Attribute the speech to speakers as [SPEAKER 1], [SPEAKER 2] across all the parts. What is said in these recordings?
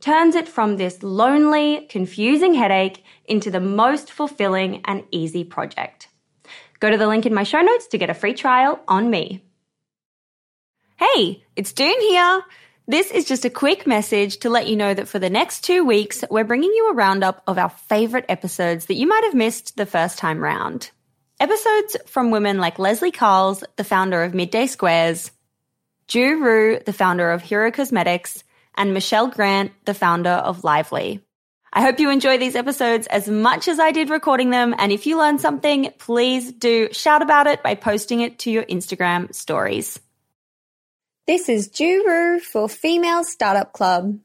[SPEAKER 1] turns it from this lonely, confusing headache into the most fulfilling and easy project. Go to the link in my show notes to get a free trial on me. Hey, it's Doone here. This is just a quick message to let you know that for the next two weeks, we're bringing you a roundup of our favorite episodes that you might have missed the first time round. Episodes from women like Leslie Carles, the founder of Midday Squares, Ju Rhyu, the founder of Hero Cosmetics, and Michelle Grant, the founder of Lively. I hope you enjoy these episodes as much as I did recording them. And if you learned something, please do shout about it by posting it to your Instagram stories.
[SPEAKER 2] This is Ju Rhyu for Female Startup Club.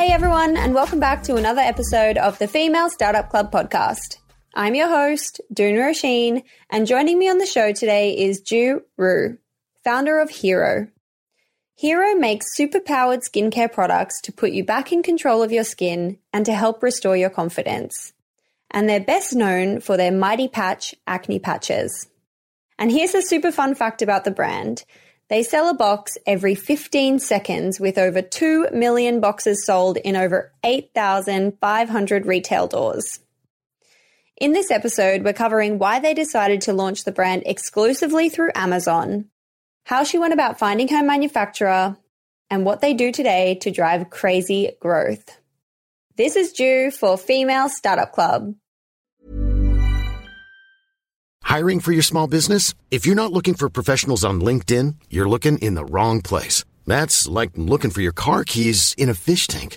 [SPEAKER 2] Hey everyone, and welcome back to another episode of the Female Startup Club podcast. I'm your host, Doone Roisin, and joining me on the show today is Ju Rhyu, founder of Hero. Hero makes superpowered skincare products to put you back in control of your skin and to help restore your confidence. And they're best known for their Mighty Patch acne patches. And here's a super fun fact about the brand. They sell a box every 15 seconds with over 2 million boxes sold in over 8,500 retail doors. In this episode, we're covering why they decided to launch the brand exclusively through Amazon, how she went about finding her manufacturer, and what they do today to drive crazy growth. This is Ju for Female Startup Club.
[SPEAKER 3] Hiring for your small business? If you're not looking for professionals on LinkedIn, you're looking in the wrong place. That's like looking for your car keys in a fish tank.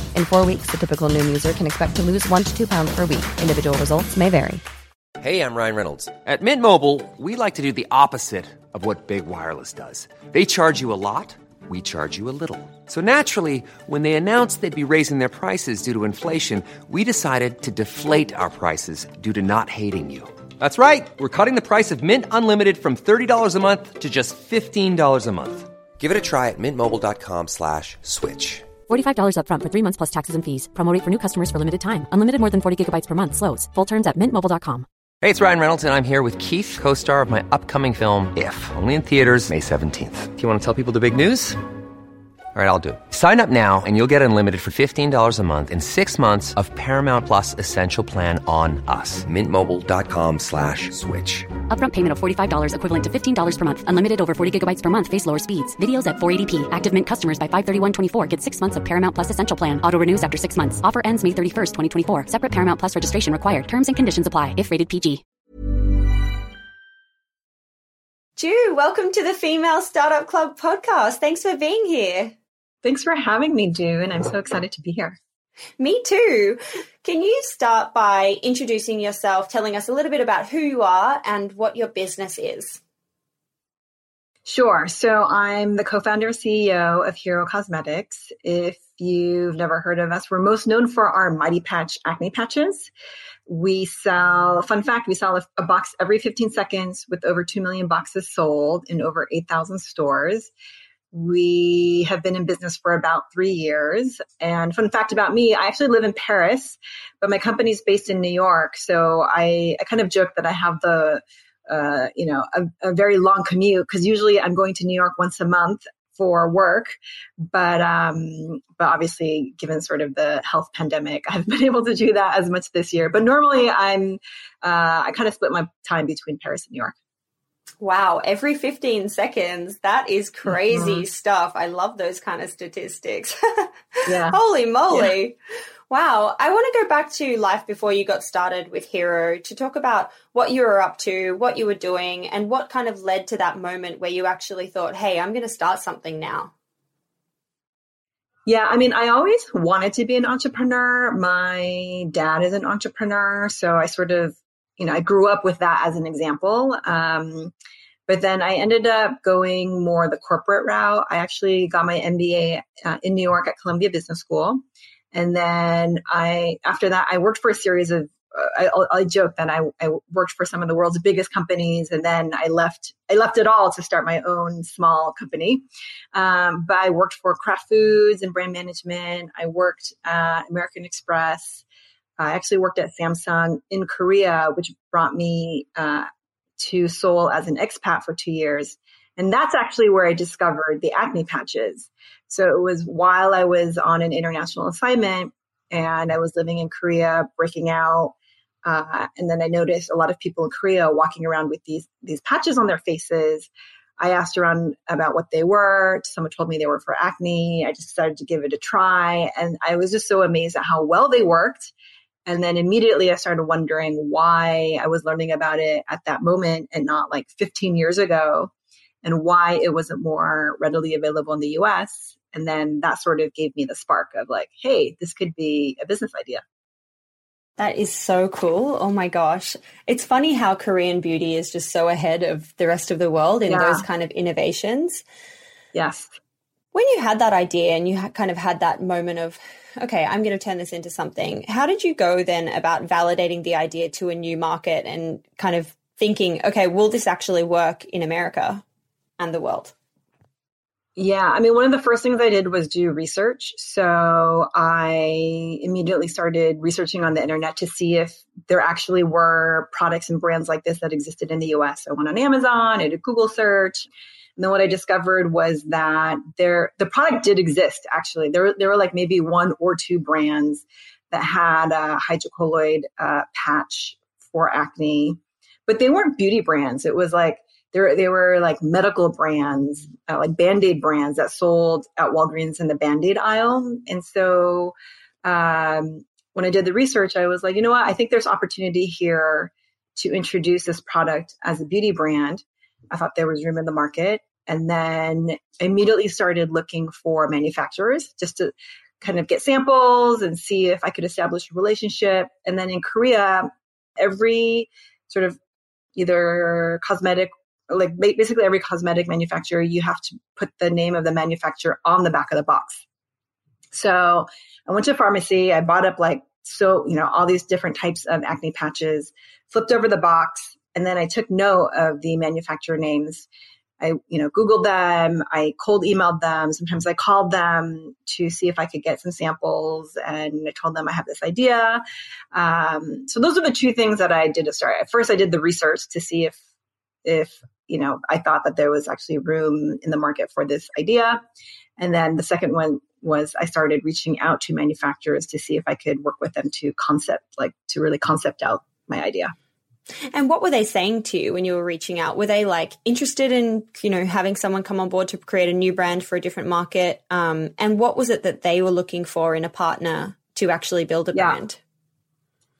[SPEAKER 4] In four weeks, the typical new user can expect to lose one to two pounds per week. Individual results may vary.
[SPEAKER 5] Hey, I'm Ryan Reynolds. At Mint Mobile, we like to do the opposite of what Big Wireless does. They charge you a lot, we charge you a little. So naturally, when they announced they'd be raising their prices due to inflation, we decided to deflate our prices due to not hating you. That's right. We're cutting the price of Mint Unlimited from $30 a month to just $15 a month. Give it a try at mintmobile.com slash switch.
[SPEAKER 6] $45 upfront for three months plus taxes and fees. Promo rate for new customers for limited time. Unlimited more than 40 gigabytes per month. Slows. Full terms at mintmobile.com.
[SPEAKER 5] Hey, it's Ryan Reynolds, and I'm here with Keith, co-star of my upcoming film, If, only in theaters May 17th. Do you want to tell people the big news? All right, I'll do. it. Sign up now and you'll get unlimited for $15 a month and six months of Paramount Plus Essential Plan on us. Mintmobile.com slash switch.
[SPEAKER 6] Upfront payment of $45 equivalent to $15 per month. Unlimited over 40 gigabytes per month. Face lower speeds. Videos at 480p. Active Mint customers by 531.24 get six months of Paramount Plus Essential Plan. Auto renews after six months. Offer ends May 31st, 2024. Separate Paramount Plus registration required. Terms and conditions apply if rated PG.
[SPEAKER 1] Ju, welcome to the Female Startup Club podcast. Thanks for being here.
[SPEAKER 7] Thanks for having me, Jew, and I'm so excited to be here.
[SPEAKER 1] Me too. Can you start by introducing yourself, telling us a little bit about who you are and what your business is?
[SPEAKER 7] Sure. So I'm the co-founder and CEO of Hero Cosmetics. If you've never heard of us, we're most known for our Mighty Patch acne patches. We sell, fun fact, we sell a, a box every 15 seconds with over 2 million boxes sold in over 8,000 stores. We have been in business for about three years. And fun fact about me, I actually live in Paris, but my company's based in New York. So I, I kind of joke that I have the, uh, you know, a, a very long commute because usually I'm going to New York once a month for work. But, um, but obviously given sort of the health pandemic, I've been able to do that as much this year. But normally I'm, uh, I kind of split my time between Paris and New York.
[SPEAKER 1] Wow, every 15 seconds. That is crazy mm-hmm. stuff. I love those kind of statistics. yeah. Holy moly. Yeah. Wow. I want to go back to life before you got started with Hero to talk about what you were up to, what you were doing, and what kind of led to that moment where you actually thought, hey, I'm going to start something now.
[SPEAKER 7] Yeah, I mean, I always wanted to be an entrepreneur. My dad is an entrepreneur. So I sort of you know, I grew up with that as an example. Um, but then I ended up going more the corporate route. I actually got my MBA uh, in New York at Columbia Business School. And then I, after that, I worked for a series of, uh, I, I, joke that I, I, worked for some of the world's biggest companies, and then I left. I left it all to start my own small company. Um, but I worked for Kraft Foods and brand management. I worked at American Express. I actually worked at Samsung in Korea, which brought me uh, to Seoul as an expat for two years. And that's actually where I discovered the acne patches. So it was while I was on an international assignment and I was living in Korea, breaking out. Uh, and then I noticed a lot of people in Korea walking around with these these patches on their faces. I asked around about what they were. Someone told me they were for acne. I just decided to give it a try, and I was just so amazed at how well they worked and then immediately I started wondering why I was learning about it at that moment and not like 15 years ago and why it wasn't more readily available in the US. And then that sort of gave me the spark of like, hey, this could be a business idea.
[SPEAKER 1] That is so cool. Oh my gosh. It's funny how Korean beauty is just so ahead of the rest of the world in yeah. those kind of innovations.
[SPEAKER 7] Yes.
[SPEAKER 1] When you had that idea and you kind of had that moment of, okay, I'm going to turn this into something. How did you go then about validating the idea to a new market and kind of thinking, okay, will this actually work in America and the world?
[SPEAKER 7] Yeah, I mean, one of the first things I did was do research. So I immediately started researching on the internet to see if there actually were products and brands like this that existed in the US. I went on Amazon, I did Google search. And then what I discovered was that there, the product did exist actually. There, there were like maybe one or two brands that had a hydrocolloid uh, patch for acne, but they weren't beauty brands. It was like, there, they were like medical brands, uh, like Band-Aid brands that sold at Walgreens in the Band-Aid aisle. And so, um, when I did the research, I was like, you know what? I think there's opportunity here to introduce this product as a beauty brand. I thought there was room in the market. And then immediately started looking for manufacturers just to kind of get samples and see if I could establish a relationship. And then in Korea, every sort of either cosmetic like basically every cosmetic manufacturer, you have to put the name of the manufacturer on the back of the box. So I went to pharmacy. I bought up like so you know all these different types of acne patches, flipped over the box, and then I took note of the manufacturer names. I, you know, Googled them. I cold emailed them. Sometimes I called them to see if I could get some samples. And I told them I have this idea. Um, so those are the two things that I did to start. At first, I did the research to see if, if you know, I thought that there was actually room in the market for this idea. And then the second one was I started reaching out to manufacturers to see if I could work with them to concept, like to really concept out my idea.
[SPEAKER 1] And what were they saying to you when you were reaching out? Were they like interested in, you know, having someone come on board to create a new brand for a different market? Um, and what was it that they were looking for in a partner to actually build a yeah. brand?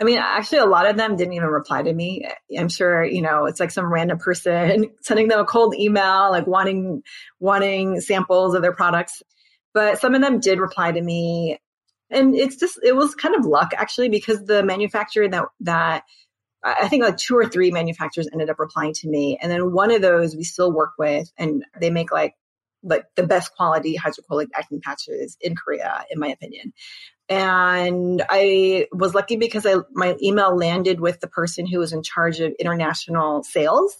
[SPEAKER 7] I mean, actually, a lot of them didn't even reply to me. I'm sure, you know, it's like some random person sending them a cold email, like wanting, wanting samples of their products. But some of them did reply to me. And it's just, it was kind of luck actually, because the manufacturer that, that I think like two or three manufacturers ended up replying to me. And then one of those we still work with and they make like like the best quality hydrocolloid acne patches in Korea, in my opinion. And I was lucky because I, my email landed with the person who was in charge of international sales.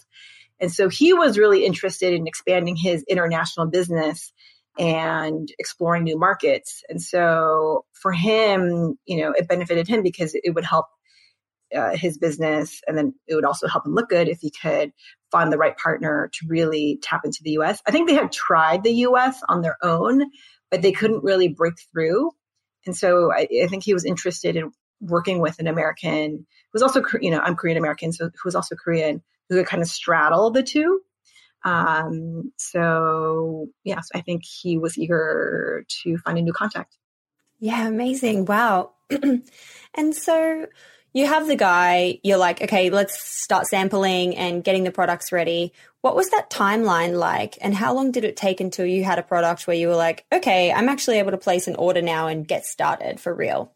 [SPEAKER 7] And so he was really interested in expanding his international business and exploring new markets. And so for him, you know, it benefited him because it would help uh, his business and then it would also help him look good if he could find the right partner to really tap into the US. I think they had tried the US on their own, but they couldn't really break through. And so I, I think he was interested in working with an American who was also, you know, I'm Korean American, so who was also Korean, who could kind of straddle the two. Um, so yes, I think he was eager to find a new contact.
[SPEAKER 1] Yeah, amazing. Wow. and so you have the guy, you're like, okay, let's start sampling and getting the products ready. What was that timeline like? And how long did it take until you had a product where you were like, okay, I'm actually able to place an order now and get started for real?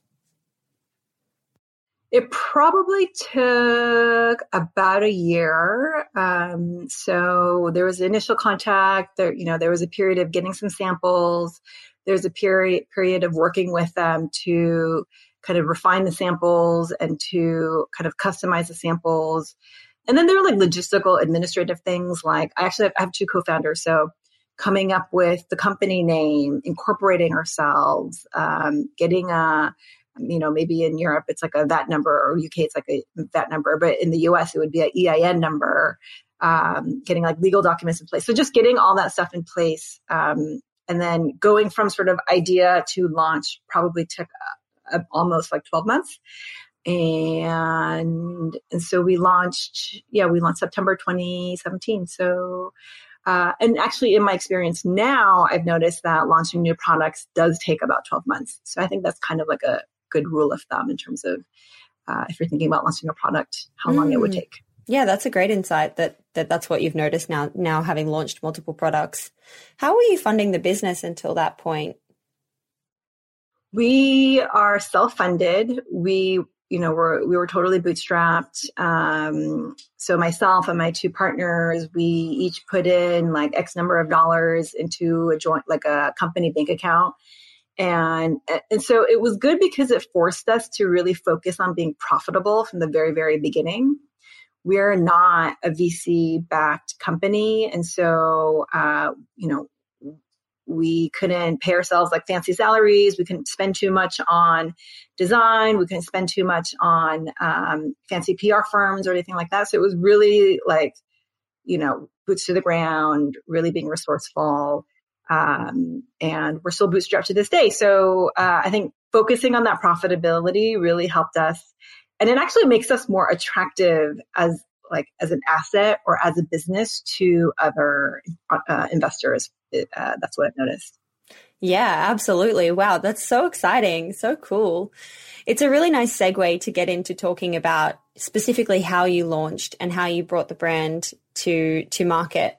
[SPEAKER 7] It probably took about a year. Um, so there was initial contact. There, you know, there was a period of getting some samples. There's a period period of working with them to kind of refine the samples and to kind of customize the samples. And then there are like logistical administrative things like I actually have, I have two co-founders. So coming up with the company name, incorporating ourselves, um, getting a, you know, maybe in Europe it's like a VAT number or UK it's like a VAT number, but in the US it would be an EIN number, um, getting like legal documents in place. So just getting all that stuff in place. Um, and then going from sort of idea to launch probably took almost like 12 months. And, and so we launched, yeah, we launched September 2017. So, uh, and actually in my experience now, I've noticed that launching new products does take about 12 months. So I think that's kind of like a good rule of thumb in terms of uh, if you're thinking about launching a product, how long mm. it would mm. take.
[SPEAKER 1] Yeah, that's a great insight that, that that's what you've noticed now, now having launched multiple products. How were you funding the business until that point?
[SPEAKER 7] We are self-funded. We, you know, we're, we were totally bootstrapped. Um, so myself and my two partners, we each put in like X number of dollars into a joint, like a company bank account. And, and so it was good because it forced us to really focus on being profitable from the very, very beginning we're not a VC backed company. And so, uh, you know, we couldn't pay ourselves like fancy salaries. We couldn't spend too much on design. We couldn't spend too much on um, fancy PR firms or anything like that. So it was really like, you know, boots to the ground, really being resourceful. Um, and we're still bootstrapped to this day. So uh, I think focusing on that profitability really helped us. And it actually makes us more attractive as like as an asset or as a business to other uh, investors. It, uh, that's what I've noticed.
[SPEAKER 1] Yeah, absolutely. Wow, that's so exciting. So cool. It's a really nice segue to get into talking about specifically how you launched and how you brought the brand to to market.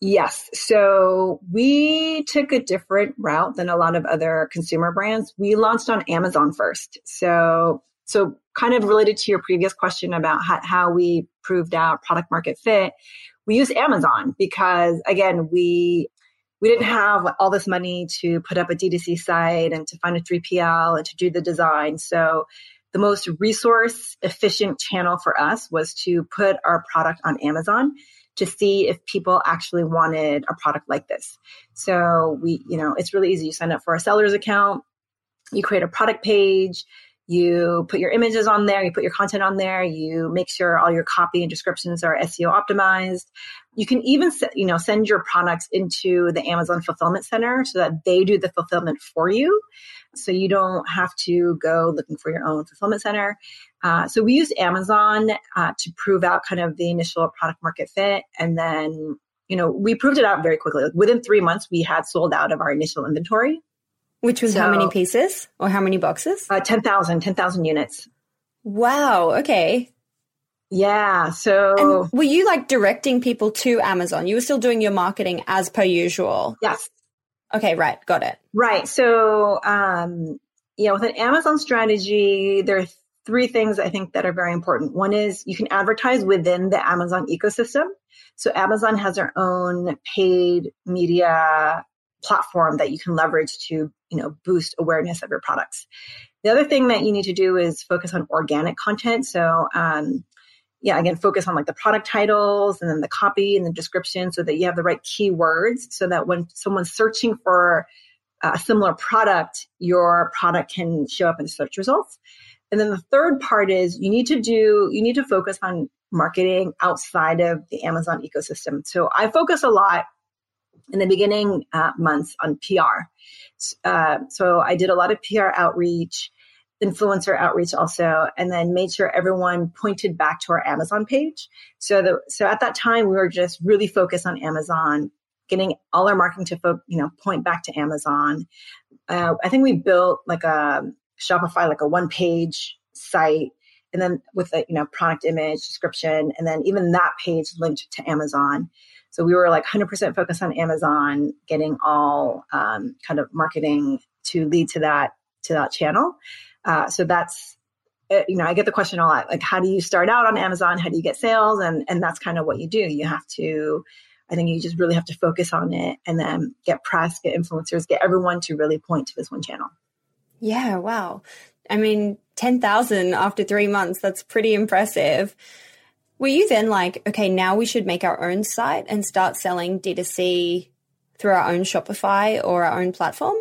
[SPEAKER 7] Yes. So we took a different route than a lot of other consumer brands. We launched on Amazon first. So so kind of related to your previous question about how, how we proved out product market fit, we use Amazon because again, we we didn't have all this money to put up a D2C site and to find a 3PL and to do the design. So the most resource efficient channel for us was to put our product on Amazon to see if people actually wanted a product like this. So we, you know, it's really easy. You sign up for a seller's account, you create a product page, you put your images on there, you put your content on there, you make sure all your copy and descriptions are SEO optimized. You can even, you know, send your products into the Amazon fulfillment center so that they do the fulfillment for you. So you don't have to go looking for your own fulfillment center. Uh, so we use Amazon uh, to prove out kind of the initial product market fit. And then, you know, we proved it out very quickly. Like within three months, we had sold out of our initial inventory.
[SPEAKER 1] Which was so, how many pieces or how many boxes?
[SPEAKER 7] Uh, 10,000, 10,000 units.
[SPEAKER 1] Wow. Okay.
[SPEAKER 7] Yeah. So
[SPEAKER 1] and were you like directing people to Amazon? You were still doing your marketing as per usual.
[SPEAKER 7] Yes.
[SPEAKER 1] Okay. Right. Got it.
[SPEAKER 7] Right. So, um, yeah, with an Amazon strategy, there are three things I think that are very important. One is you can advertise within the Amazon ecosystem. So Amazon has their own paid media platform that you can leverage to, you know, boost awareness of your products. The other thing that you need to do is focus on organic content. So, um, yeah, again, focus on like the product titles and then the copy and the description so that you have the right keywords so that when someone's searching for a similar product, your product can show up in search results. And then the third part is you need to do, you need to focus on marketing outside of the Amazon ecosystem. So I focus a lot in the beginning uh, months on PR. Uh, so I did a lot of PR outreach, influencer outreach also, and then made sure everyone pointed back to our Amazon page. So the, so at that time we were just really focused on Amazon, getting all our marketing to fo- you know point back to Amazon. Uh, I think we built like a Shopify, like a one page site and then with a you know product image description and then even that page linked to amazon so we were like 100% focused on Amazon, getting all um, kind of marketing to lead to that to that channel. Uh, so that's uh, you know I get the question a lot, like how do you start out on Amazon? How do you get sales? And and that's kind of what you do. You have to. I think you just really have to focus on it and then get press, get influencers, get everyone to really point to this one channel.
[SPEAKER 1] Yeah, wow. I mean, 10,000 after three months, that's pretty impressive. Were you then like, okay, now we should make our own site and start selling D2C through our own Shopify or our own platform?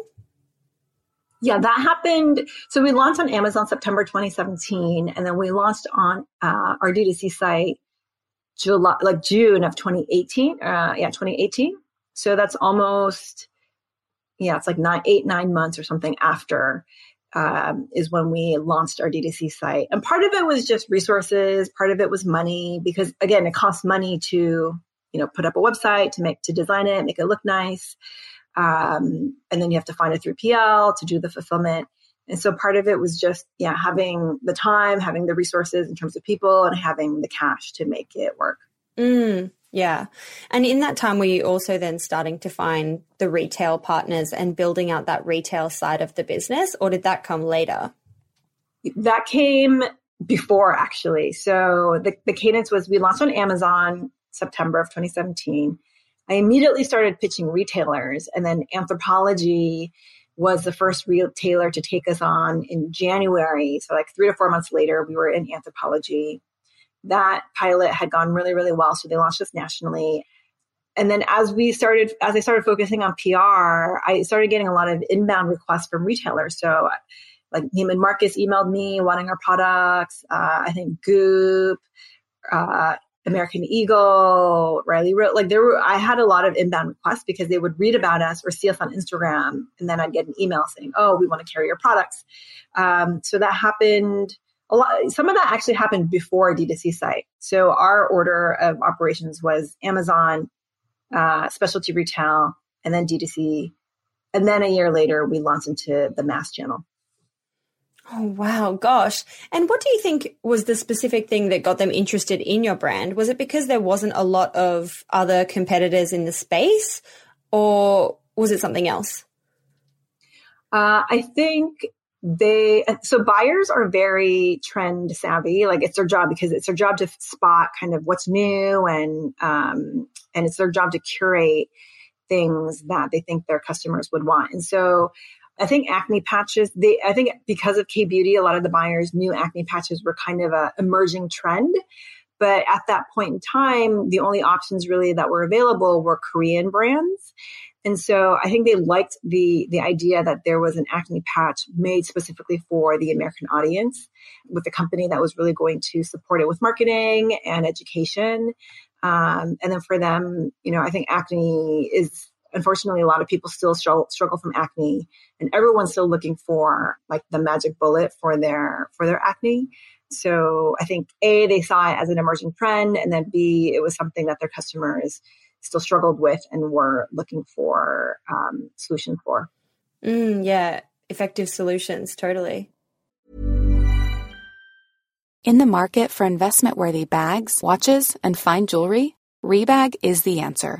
[SPEAKER 7] Yeah, that happened. So we launched on Amazon September 2017, and then we launched on uh, our D2C site July, like June of 2018. Uh, yeah, 2018. So that's almost, yeah, it's like nine, eight, nine months or something after um, is when we launched our D2C site. And part of it was just resources, part of it was money, because again, it costs money to, you know, put up a website, to make, to design it, make it look nice. Um, and then you have to find a 3PL to do the fulfillment. And so part of it was just, yeah, having the time, having the resources in terms of people and having the cash to make it work.
[SPEAKER 1] Mm. Yeah. And in that time, were you also then starting to find the retail partners and building out that retail side of the business, or did that come later?
[SPEAKER 7] That came before, actually. So the, the cadence was we launched on Amazon September of 2017. I immediately started pitching retailers, and then Anthropologie was the first retailer to take us on in January. So, like three to four months later, we were in Anthropologie that pilot had gone really, really well. So they launched us nationally. And then as we started, as I started focusing on PR, I started getting a lot of inbound requests from retailers. So like Neiman Marcus emailed me wanting our products. Uh, I think Goop, uh, American Eagle, Riley Rose like there were I had a lot of inbound requests because they would read about us or see us on Instagram and then I'd get an email saying, Oh, we want to carry your products. Um, so that happened a lot, some of that actually happened before a D2C site. So our order of operations was Amazon, uh, specialty retail, and then D2C. And then a year later, we launched into the mass channel.
[SPEAKER 1] Oh, wow. Gosh. And what do you think was the specific thing that got them interested in your brand? Was it because there wasn't a lot of other competitors in the space, or was it something else?
[SPEAKER 7] Uh, I think they so buyers are very trend savvy. Like it's their job because it's their job to spot kind of what's new and um and it's their job to curate things that they think their customers would want. And so i think acne patches they i think because of k beauty a lot of the buyers knew acne patches were kind of a emerging trend. But at that point in time the only options really that were available were korean brands and so I think they liked the the idea that there was an acne patch made specifically for the American audience with a company that was really going to support it with marketing and education. Um, and then for them, you know, I think acne is unfortunately a lot of people still struggle, struggle from acne and everyone's still looking for like the magic bullet for their for their acne. So I think A, they saw it as an emerging trend, and then B, it was something that their customers still struggled with and were looking for um, solutions for.
[SPEAKER 1] Mm, yeah, effective solutions, totally.
[SPEAKER 8] In the market for investment worthy bags, watches, and fine jewelry, Rebag is the answer.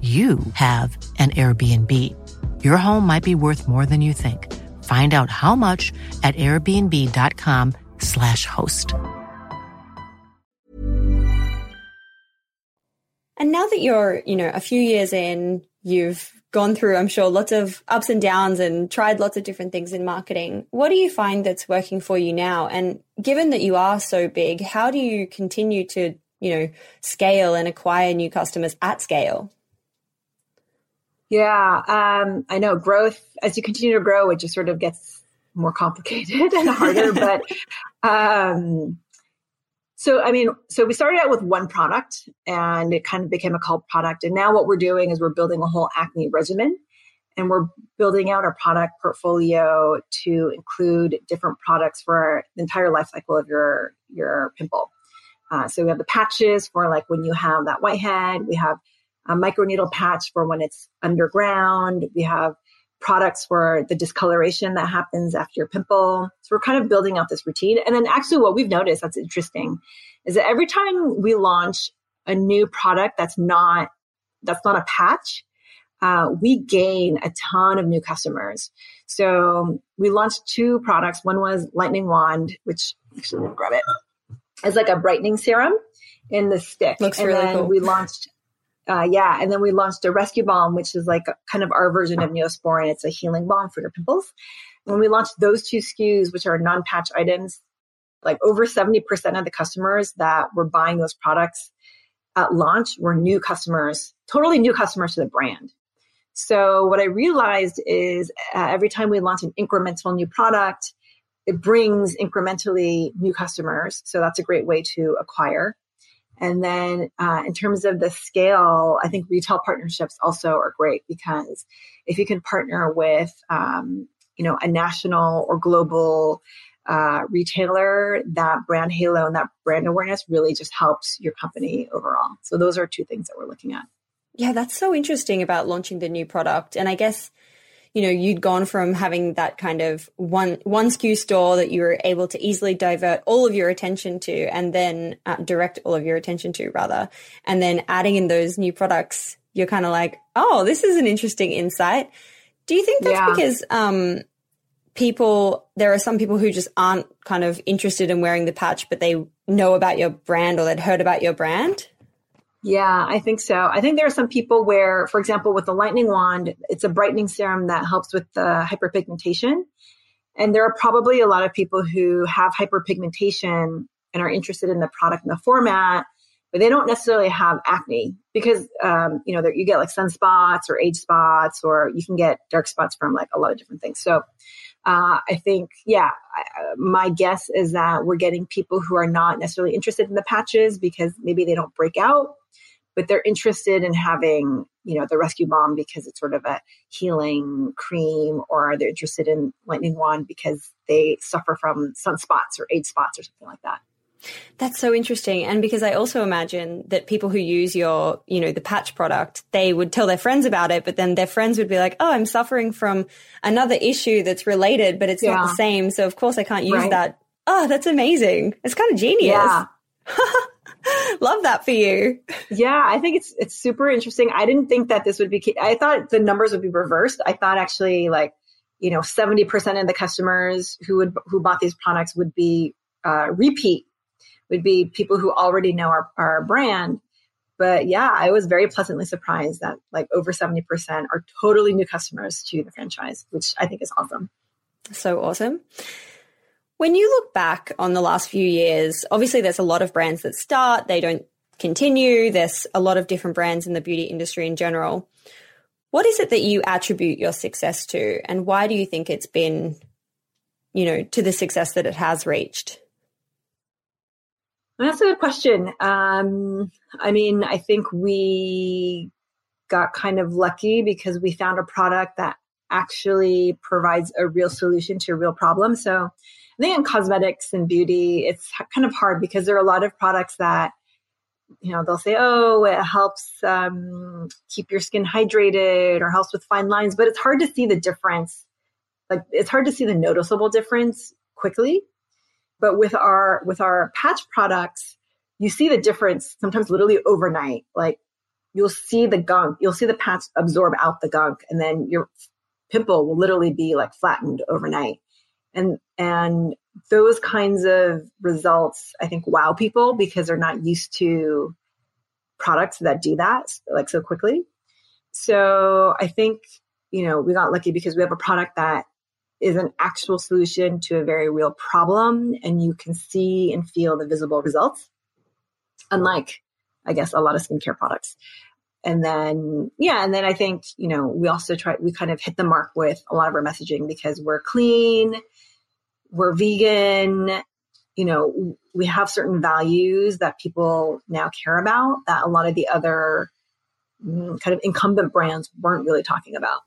[SPEAKER 9] you have an Airbnb. Your home might be worth more than you think. Find out how much at airbnb.com/slash host.
[SPEAKER 1] And now that you're, you know, a few years in, you've gone through, I'm sure, lots of ups and downs and tried lots of different things in marketing. What do you find that's working for you now? And given that you are so big, how do you continue to, you know, scale and acquire new customers at scale?
[SPEAKER 7] Yeah, um, I know growth, as you continue to grow, it just sort of gets more complicated and harder. but um, so, I mean, so we started out with one product and it kind of became a cult product. And now what we're doing is we're building a whole acne regimen and we're building out our product portfolio to include different products for the entire life cycle of your, your pimple. Uh, so we have the patches for like when you have that whitehead, we have a microneedle patch for when it's underground. We have products for the discoloration that happens after your pimple. So we're kind of building out this routine. And then actually what we've noticed that's interesting is that every time we launch a new product that's not that's not a patch, uh, we gain a ton of new customers. So we launched two products. One was Lightning Wand, which actually grab it. It's like a brightening serum in the stick.
[SPEAKER 1] Looks
[SPEAKER 7] and
[SPEAKER 1] really
[SPEAKER 7] then
[SPEAKER 1] cool.
[SPEAKER 7] we launched uh, yeah, and then we launched a rescue balm, which is like a, kind of our version of Neosporin. It's a healing balm for your pimples. When we launched those two SKUs, which are non-patch items, Like over 70% of the customers that were buying those products at launch were new customers, totally new customers to the brand. So what I realized is uh, every time we launch an incremental new product, it brings incrementally new customers. So that's a great way to acquire. And then uh, in terms of the scale, I think retail partnerships also are great because if you can partner with, um, you know, a national or global uh, retailer, that brand halo and that brand awareness really just helps your company overall. So those are two things that we're looking at.
[SPEAKER 1] Yeah, that's so interesting about launching the new product. And I guess, you know, you'd gone from having that kind of one one SKU store that you were able to easily divert all of your attention to and then uh, direct all of your attention to rather. And then adding in those new products, you're kind of like, "Oh, this is an interesting insight." Do you think that's yeah. because um people there are some people who just aren't kind of interested in wearing the patch but they know about your brand or they'd heard about your brand?
[SPEAKER 7] Yeah, I think so. I think there are some people where, for example, with the lightning wand, it's a brightening serum that helps with the hyperpigmentation. And there are probably a lot of people who have hyperpigmentation and are interested in the product and the format, but they don't necessarily have acne because, um, you know, you get like sunspots or age spots, or you can get dark spots from like a lot of different things. So uh, I think, yeah, I, my guess is that we're getting people who are not necessarily interested in the patches because maybe they don't break out but they're interested in having, you know, the rescue balm because it's sort of a healing cream, or are they're interested in lightning wand because they suffer from sunspots or age spots or something like that.
[SPEAKER 1] That's so interesting. And because I also imagine that people who use your, you know, the patch product, they would tell their friends about it, but then their friends would be like, oh, I'm suffering from another issue that's related, but it's yeah. not the same. So of course I can't use right. that. Oh, that's amazing. It's kind of genius. Yeah. Love that for you.
[SPEAKER 7] Yeah, I think it's it's super interesting. I didn't think that this would be. I thought the numbers would be reversed. I thought actually like you know seventy percent of the customers who would who bought these products would be uh, repeat, would be people who already know our our brand. But yeah, I was very pleasantly surprised that like over 70% are totally new customers to the franchise, which I think is awesome.
[SPEAKER 1] So awesome. When you look back on the last few years, obviously there's a lot of brands that start, they don't continue. There's a lot of different brands in the beauty industry in general. What is it that you attribute your success to, and why do you think it's been, you know, to the success that it has reached?
[SPEAKER 7] That's a good question. Um, I mean, I think we got kind of lucky because we found a product that actually provides a real solution to a real problem. So I think in cosmetics and beauty, it's kind of hard because there are a lot of products that, you know, they'll say, oh, it helps um, keep your skin hydrated or helps with fine lines, but it's hard to see the difference. Like it's hard to see the noticeable difference quickly. But with our with our patch products, you see the difference sometimes literally overnight. Like you'll see the gunk, you'll see the patch absorb out the gunk, and then your pimple will literally be like flattened overnight and and those kinds of results i think wow people because they're not used to products that do that like so quickly. So i think you know we got lucky because we have a product that is an actual solution to a very real problem and you can see and feel the visible results. Unlike i guess a lot of skincare products and then yeah and then i think you know we also try we kind of hit the mark with a lot of our messaging because we're clean we're vegan, you know, we have certain values that people now care about that a lot of the other mm, kind of incumbent brands weren't really talking about.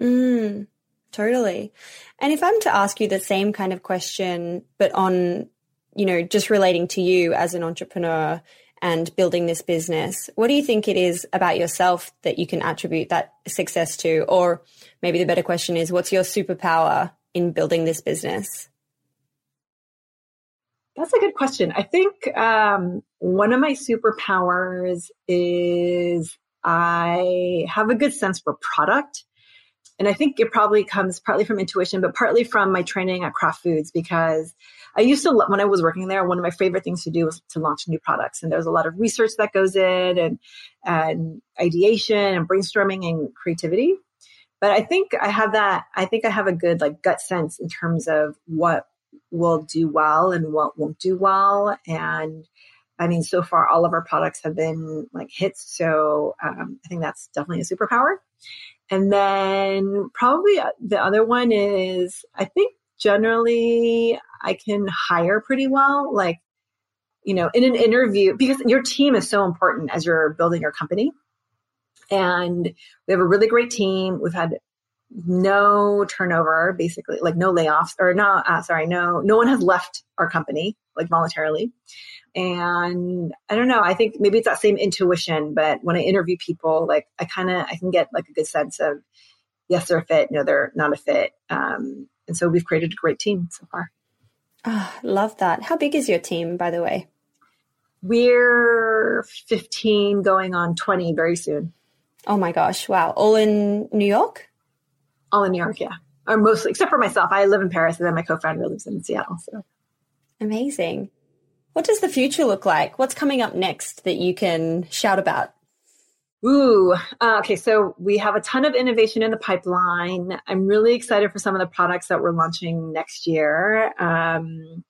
[SPEAKER 1] Mm, totally. And if I'm to ask you the same kind of question, but on, you know, just relating to you as an entrepreneur and building this business, what do you think it is about yourself that you can attribute that success to? Or maybe the better question is, what's your superpower in building this business?
[SPEAKER 7] That's a good question. I think um, one of my superpowers is I have a good sense for product. And I think it probably comes partly from intuition, but partly from my training at Kraft Foods because I used to, when I was working there, one of my favorite things to do was to launch new products. And there's a lot of research that goes in and, and ideation and brainstorming and creativity but I think I have that. I think I have a good like gut sense in terms of what will do well and what won't do well. And I mean, so far, all of our products have been like hits. So um, I think that's definitely a superpower. And then probably uh, the other one is I think generally I can hire pretty well. Like, you know, in an interview, because your team is so important as you're building your company. And we have a really great team. We've had no turnover, basically, like no layoffs or no, uh, sorry, no, no one has left our company like voluntarily. And I don't know, I think maybe it's that same intuition, but when I interview people, like I kind of, I can get like a good sense of yes, they're a fit, no, they're not a fit. Um, and so we've created a great team so far.
[SPEAKER 1] Oh, love that. How big is your team, by the way?
[SPEAKER 7] We're 15 going on 20 very soon.
[SPEAKER 1] Oh my gosh. Wow. All in New York?
[SPEAKER 7] All in New York, yeah. Or mostly, except for myself. I live in Paris and then my co founder lives in Seattle. So
[SPEAKER 1] amazing. What does the future look like? What's coming up next that you can shout about?
[SPEAKER 7] Ooh, uh, okay. So we have a ton of innovation in the pipeline. I'm really excited for some of the products that we're launching next year. Um,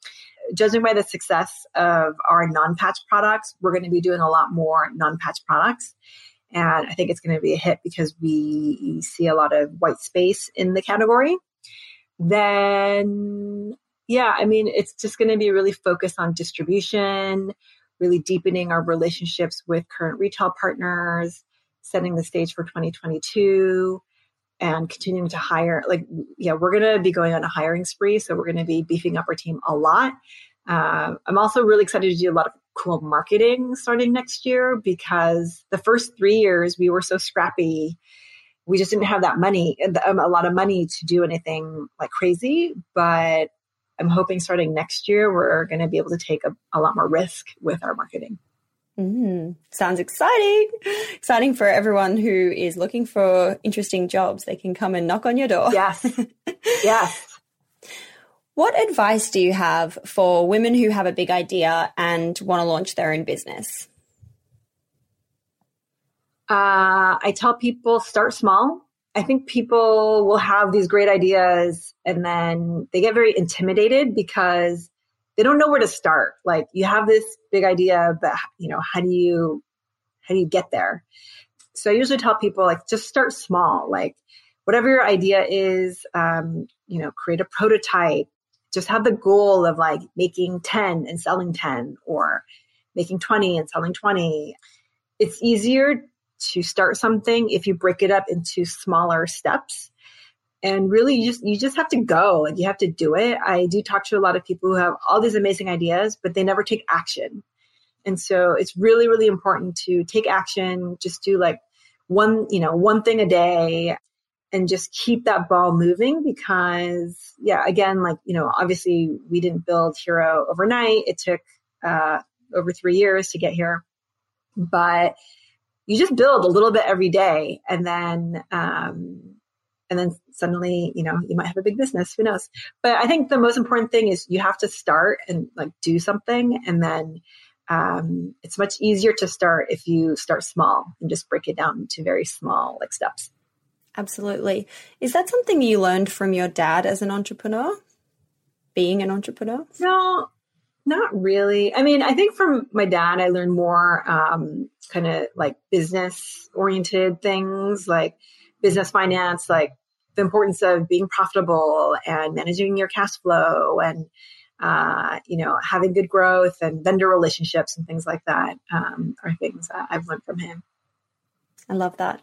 [SPEAKER 7] judging by the success of our non-patch products, we're going to be doing a lot more non-patch products. And I think it's going to be a hit because we see a lot of white space in the category. Then, yeah, I mean, it's just going to be really focused on distribution, really deepening our relationships with current retail partners, setting the stage for 2022 and continuing to hire like yeah we're going to be going on a hiring spree so we're going to be beefing up our team a lot uh, i'm also really excited to do a lot of cool marketing starting next year because the first three years we were so scrappy we just didn't have that money um, a lot of money to do anything like crazy but i'm hoping starting next year we're going to be able to take a, a lot more risk with our marketing
[SPEAKER 1] Mm, sounds exciting. Exciting for everyone who is looking for interesting jobs. They can come and knock on your door.
[SPEAKER 7] Yes. yes.
[SPEAKER 1] What advice do you have for women who have a big idea and want to launch their own business?
[SPEAKER 7] Uh, I tell people start small. I think people will have these great ideas and then they get very intimidated because they don't know where to start. Like you have this big idea, but you know, how do you, how do you get there? So I usually tell people like, just start small, like whatever your idea is, um, you know, create a prototype, just have the goal of like making 10 and selling 10 or making 20 and selling 20. It's easier to start something if you break it up into smaller steps. And really you just you just have to go. And you have to do it. I do talk to a lot of people who have all these amazing ideas but they never take action. And so it's really really important to take action. Just do like one you know one thing a day and just keep that ball moving because yeah again like you know obviously we didn't build hero overnight. It took uh, over three years to get here but you just build a little bit every day and then um, and then suddenly you know you might have a big business who knows? But i think the most important thing is you have to start and like do something and then um, it's much easier to start if you start small and just break it down to very small like steps
[SPEAKER 1] absolutely is that something you learned from your dad as an entrepreneur being an entrepreneur
[SPEAKER 7] no not really i mean i think from my dad i learned more um, kind of like business oriented things like business finance, like the importance of being profitable and managing your cash flow and uh, you know having good growth and vendor relationships and things like that um, are things that I've learned from him.
[SPEAKER 1] I love that.